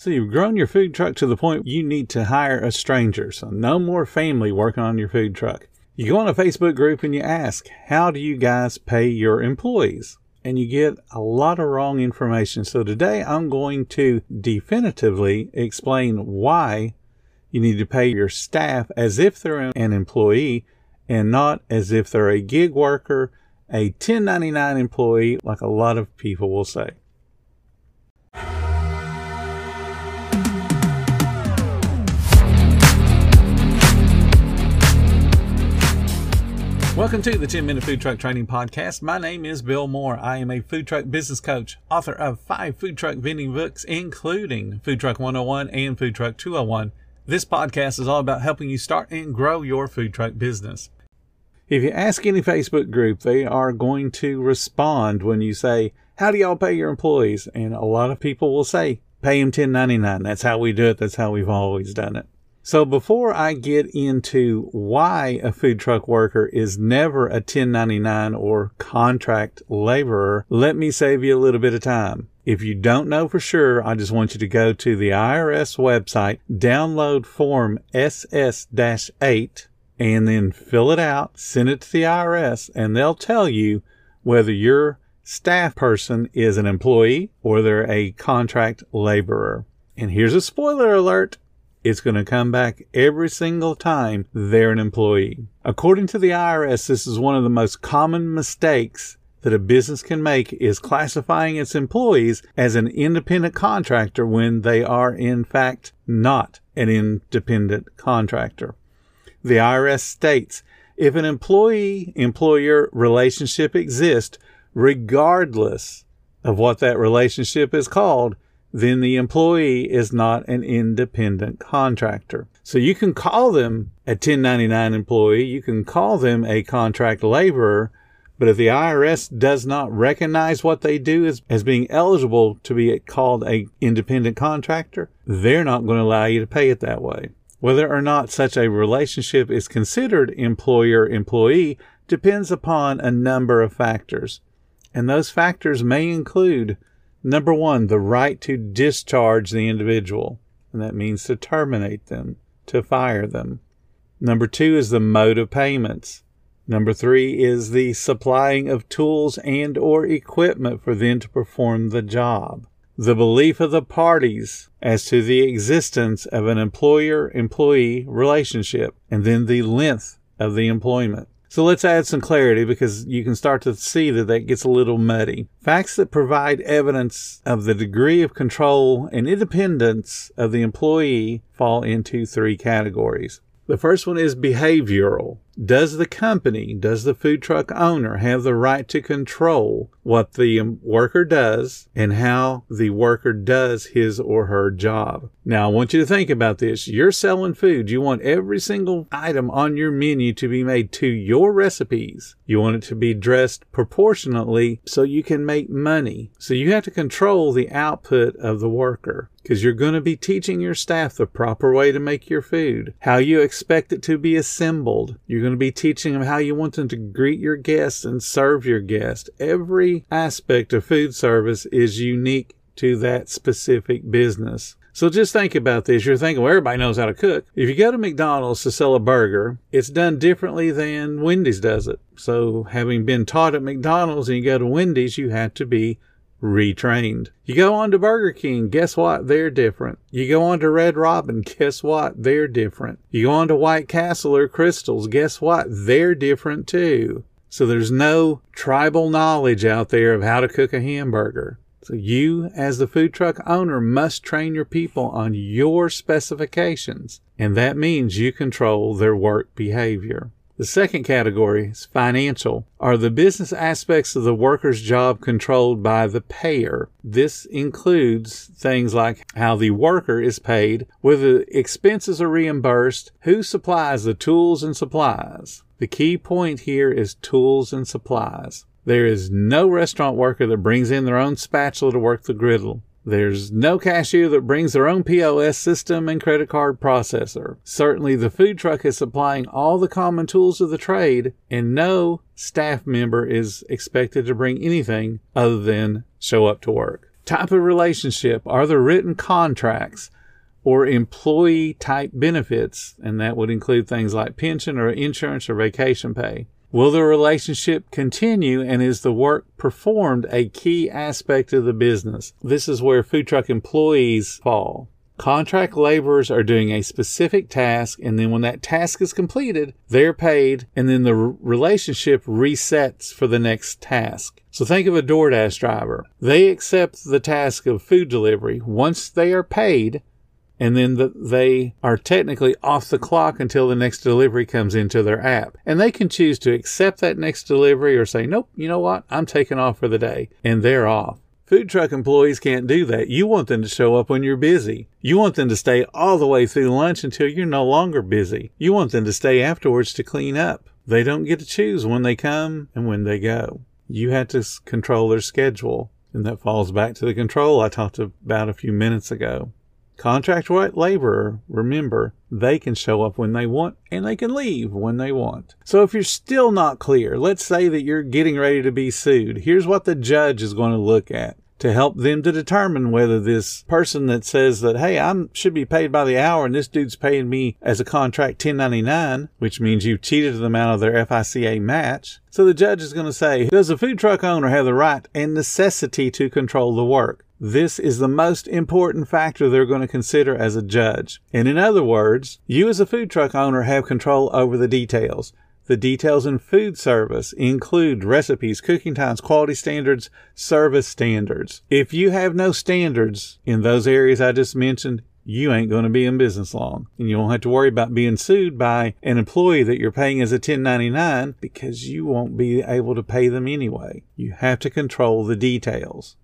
So you've grown your food truck to the point you need to hire a stranger. So no more family working on your food truck. You go on a Facebook group and you ask, how do you guys pay your employees? And you get a lot of wrong information. So today I'm going to definitively explain why you need to pay your staff as if they're an employee and not as if they're a gig worker, a 1099 employee, like a lot of people will say. Welcome to the 10 Minute Food Truck Training Podcast. My name is Bill Moore. I am a food truck business coach, author of five food truck vending books, including Food Truck 101 and Food Truck 201. This podcast is all about helping you start and grow your food truck business. If you ask any Facebook group, they are going to respond when you say, How do y'all pay your employees? And a lot of people will say, Pay them 1099. That's how we do it. That's how we've always done it. So before I get into why a food truck worker is never a 1099 or contract laborer, let me save you a little bit of time. If you don't know for sure, I just want you to go to the IRS website, download form SS-8, and then fill it out, send it to the IRS, and they'll tell you whether your staff person is an employee or they're a contract laborer. And here's a spoiler alert it's going to come back every single time they're an employee. According to the IRS, this is one of the most common mistakes that a business can make is classifying its employees as an independent contractor when they are in fact not an independent contractor. The IRS states if an employee employer relationship exists, regardless of what that relationship is called, then the employee is not an independent contractor. So you can call them a 1099 employee, you can call them a contract laborer, but if the IRS does not recognize what they do as, as being eligible to be called a independent contractor, they're not going to allow you to pay it that way. Whether or not such a relationship is considered employer employee depends upon a number of factors. And those factors may include Number one, the right to discharge the individual, and that means to terminate them, to fire them. Number two is the mode of payments. Number three is the supplying of tools and or equipment for them to perform the job. The belief of the parties as to the existence of an employer-employee relationship, and then the length of the employment. So let's add some clarity because you can start to see that that gets a little muddy. Facts that provide evidence of the degree of control and independence of the employee fall into three categories. The first one is behavioral. Does the company, does the food truck owner have the right to control what the worker does and how the worker does his or her job? Now, I want you to think about this. You're selling food. You want every single item on your menu to be made to your recipes. You want it to be dressed proportionately so you can make money. So you have to control the output of the worker because you're going to be teaching your staff the proper way to make your food, how you expect it to be assembled. You're going to be teaching them how you want them to greet your guests and serve your guests. Every aspect of food service is unique to that specific business. So just think about this. You're thinking, well, everybody knows how to cook. If you go to McDonald's to sell a burger, it's done differently than Wendy's does it. So having been taught at McDonald's and you go to Wendy's, you have to be retrained. You go on to Burger King, guess what? They're different. You go on to Red Robin, guess what? They're different. You go on to White Castle or Krystals, guess what? They're different too. So there's no tribal knowledge out there of how to cook a hamburger. So you, as the food truck owner, must train your people on your specifications. And that means you control their work behavior. The second category is financial. Are the business aspects of the worker's job controlled by the payer? This includes things like how the worker is paid, whether expenses are reimbursed, who supplies the tools and supplies. The key point here is tools and supplies. There is no restaurant worker that brings in their own spatula to work the griddle. There's no cashier that brings their own POS system and credit card processor. Certainly, the food truck is supplying all the common tools of the trade, and no staff member is expected to bring anything other than show up to work. type of relationship? Are there written contracts or employee type benefits? And that would include things like pension or insurance or vacation pay. Will the relationship continue and is the work performed a key aspect of the business? This is where food truck employees fall. Contract laborers are doing a specific task, and then when that task is completed, they're paid, and then the relationship resets for the next task. So think of a DoorDash driver. They accept the task of food delivery. Once they are paid, and then the, they are technically off the clock until the next delivery comes into their app. And they can choose to accept that next delivery or say, nope, you know what? I'm taking off for the day. And they're off. Food truck employees can't do that. You want them to show up when you're busy. You want them to stay all the way through lunch until you're no longer busy. You want them to stay afterwards to clean up. They don't get to choose when they come and when they go. You have to control their schedule. And that falls back to the control I talked about a few minutes ago. Contract laborer, remember, they can show up when they want and they can leave when they want. So if you're still not clear, let's say that you're getting ready to be sued. Here's what the judge is going to look at to help them to determine whether this person that says that, hey, I should be paid by the hour and this dude's paying me as a contract 1099, which means you've cheated them out of their FICA match. So the judge is going to say, does the food truck owner have the right and necessity to control the work? This is the most important factor they're going to consider as a judge. And in other words, you as a food truck owner have control over the details. The details in food service include recipes, cooking times, quality standards, service standards. If you have no standards in those areas I just mentioned, you ain't going to be in business long. And you won't have to worry about being sued by an employee that you're paying as a 1099 because you won't be able to pay them anyway. You have to control the details.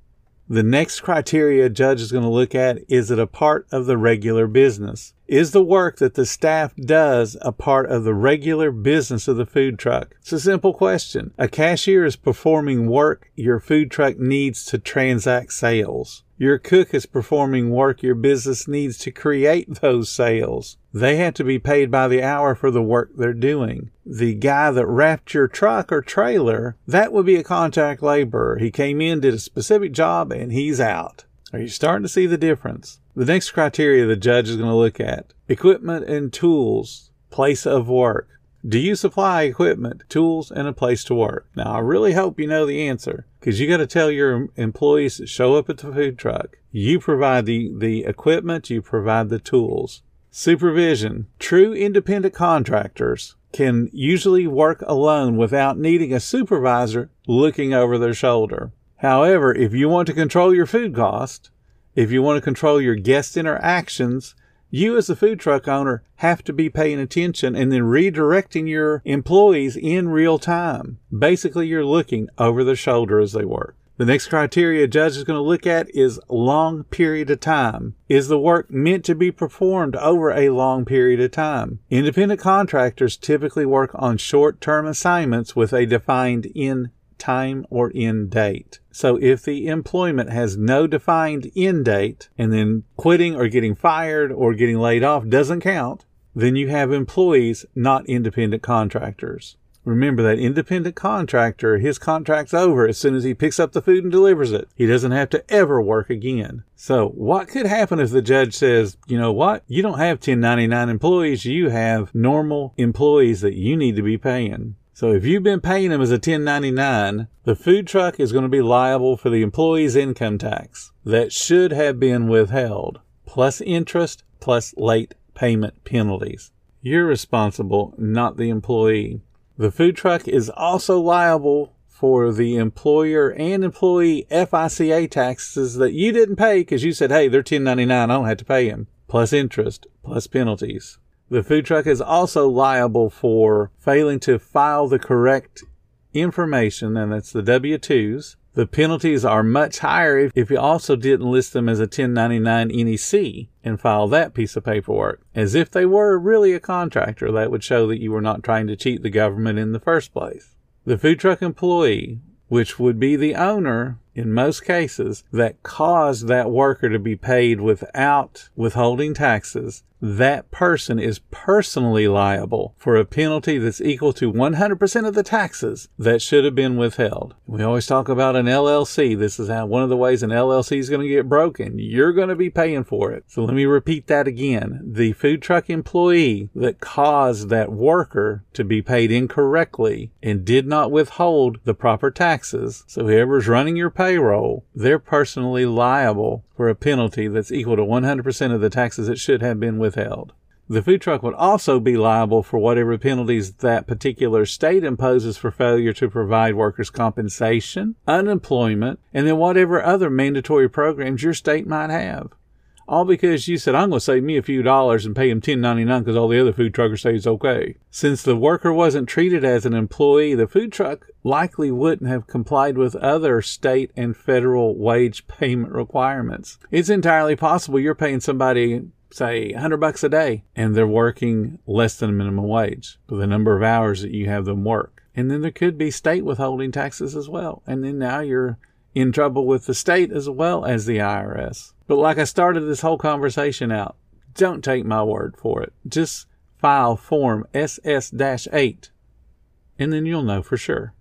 The next criteria a judge is going to look at is it a part of the regular business? Is the work that the staff does a part of the regular business of the food truck? It's a simple question. A cashier is performing work your food truck needs to transact sales. Your cook is performing work your business needs to create those sales. They have to be paid by the hour for the work they're doing. The guy that wrapped your truck or trailer, that would be a contract laborer. He came in, did a specific job, and he's out. Are you starting to see the difference? The next criteria the judge is going to look at equipment and tools, place of work. Do you supply equipment, tools, and a place to work? Now, I really hope you know the answer because you got to tell your employees that show up at the food truck. You provide the, the equipment, you provide the tools. Supervision. True independent contractors can usually work alone without needing a supervisor looking over their shoulder. However, if you want to control your food cost, if you want to control your guest interactions, you as a food truck owner have to be paying attention and then redirecting your employees in real time. Basically, you're looking over their shoulder as they work. The next criteria a judge is going to look at is long period of time. Is the work meant to be performed over a long period of time? Independent contractors typically work on short term assignments with a defined end time or end date. So if the employment has no defined end date and then quitting or getting fired or getting laid off doesn't count, then you have employees, not independent contractors. Remember that independent contractor, his contract's over as soon as he picks up the food and delivers it. He doesn't have to ever work again. So what could happen if the judge says, you know what? You don't have 1099 employees. You have normal employees that you need to be paying. So if you've been paying them as a 1099, the food truck is going to be liable for the employee's income tax that should have been withheld, plus interest, plus late payment penalties. You're responsible, not the employee. The food truck is also liable for the employer and employee FICA taxes that you didn't pay because you said, hey, they're 1099, I don't have to pay them, plus interest, plus penalties. The food truck is also liable for failing to file the correct information, and that's the W 2s. The penalties are much higher if if you also didn't list them as a 1099 NEC and file that piece of paperwork. As if they were really a contractor, that would show that you were not trying to cheat the government in the first place. The food truck employee, which would be the owner, in most cases that caused that worker to be paid without withholding taxes, that person is personally liable for a penalty that's equal to 100% of the taxes that should have been withheld. We always talk about an LLC. This is how one of the ways an LLC is going to get broken. You're going to be paying for it. So let me repeat that again. The food truck employee that caused that worker to be paid incorrectly and did not withhold the proper taxes. So whoever's running your payroll, they're personally liable for a penalty that's equal to 100% of the taxes that should have been withheld. The food truck would also be liable for whatever penalties that particular state imposes for failure to provide workers' compensation, unemployment, and then whatever other mandatory programs your state might have. All because you said, I'm going to save me a few dollars and pay him 1099 because all the other food truckers say it's okay. Since the worker wasn't treated as an employee, the food truck likely wouldn't have complied with other state and federal wage payment requirements. It's entirely possible you're paying somebody say 100 bucks a day and they're working less than minimum wage for the number of hours that you have them work. And then there could be state withholding taxes as well. And then now you're in trouble with the state as well as the IRS. But like I started this whole conversation out, don't take my word for it. Just file Form SS 8 and then you'll know for sure.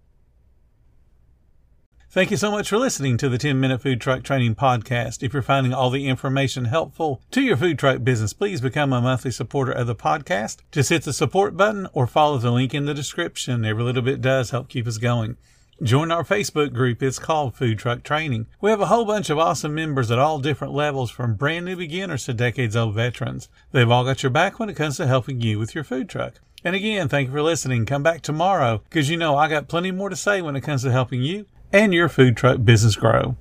Thank you so much for listening to the 10 Minute Food Truck Training Podcast. If you're finding all the information helpful to your food truck business, please become a monthly supporter of the podcast. Just hit the support button or follow the link in the description. Every little bit does help keep us going. Join our Facebook group. It's called Food Truck Training. We have a whole bunch of awesome members at all different levels from brand new beginners to decades old veterans. They've all got your back when it comes to helping you with your food truck. And again, thank you for listening. Come back tomorrow because you know I got plenty more to say when it comes to helping you and your food truck business grow.